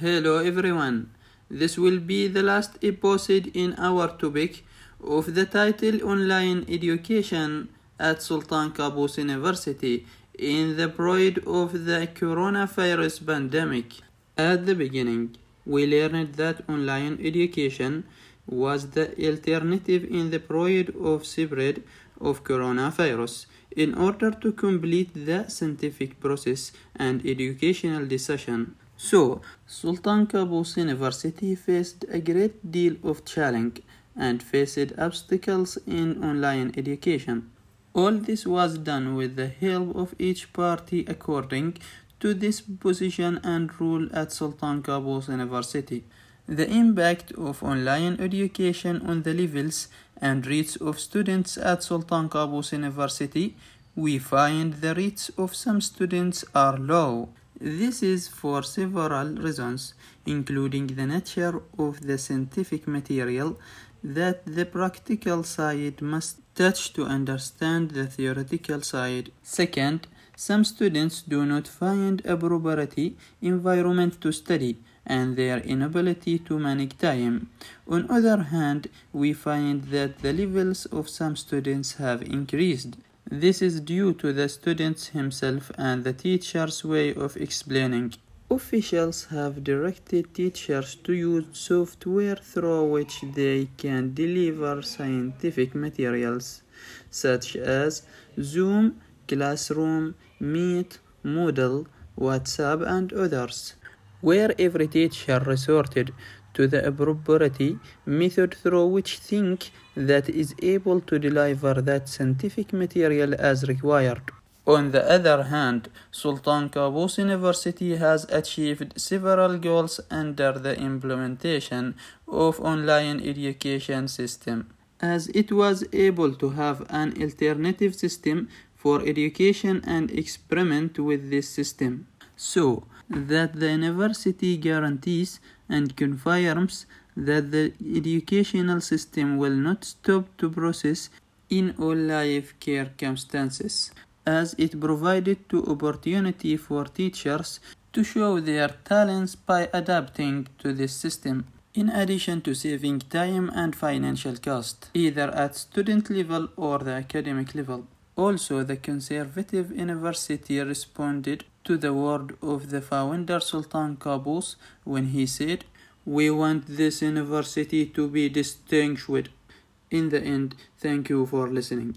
Hello everyone. This will be the last episode in our topic of the title Online Education at Sultan Qaboos University in the period of the coronavirus pandemic. At the beginning, we learned that online education was the alternative in the period of spread of coronavirus in order to complete the scientific process and educational decision. So, Sultan Qaboos University faced a great deal of challenge and faced obstacles in online education. All this was done with the help of each party according to this position and rule at Sultan Qaboos University. The impact of online education on the levels and rates of students at Sultan Qaboos University, we find the rates of some students are low. This is for several reasons, including the nature of the scientific material that the practical side must touch to understand the theoretical side. Second, some students do not find a property environment to study and their inability to manage time. On other hand, we find that the levels of some students have increased. This is due to the students himself and the teacher's way of explaining. Officials have directed teachers to use software through which they can deliver scientific materials, such as Zoom, Classroom, Meet, Moodle, WhatsApp, and others, where every teacher resorted to the appropriate method through which think that is able to deliver that scientific material as required. On the other hand, Sultan Qaboos University has achieved several goals under the implementation of online education system as it was able to have an alternative system for education and experiment with this system so that the university guarantees and confirms that the educational system will not stop to process in all life circumstances as it provided to opportunity for teachers to show their talents by adapting to this system. In addition to saving time and financial cost either at student level or the academic level also the conservative university responded to the word of the founder sultan qaboos when he said we want this university to be distinguished. In the end thank you for listening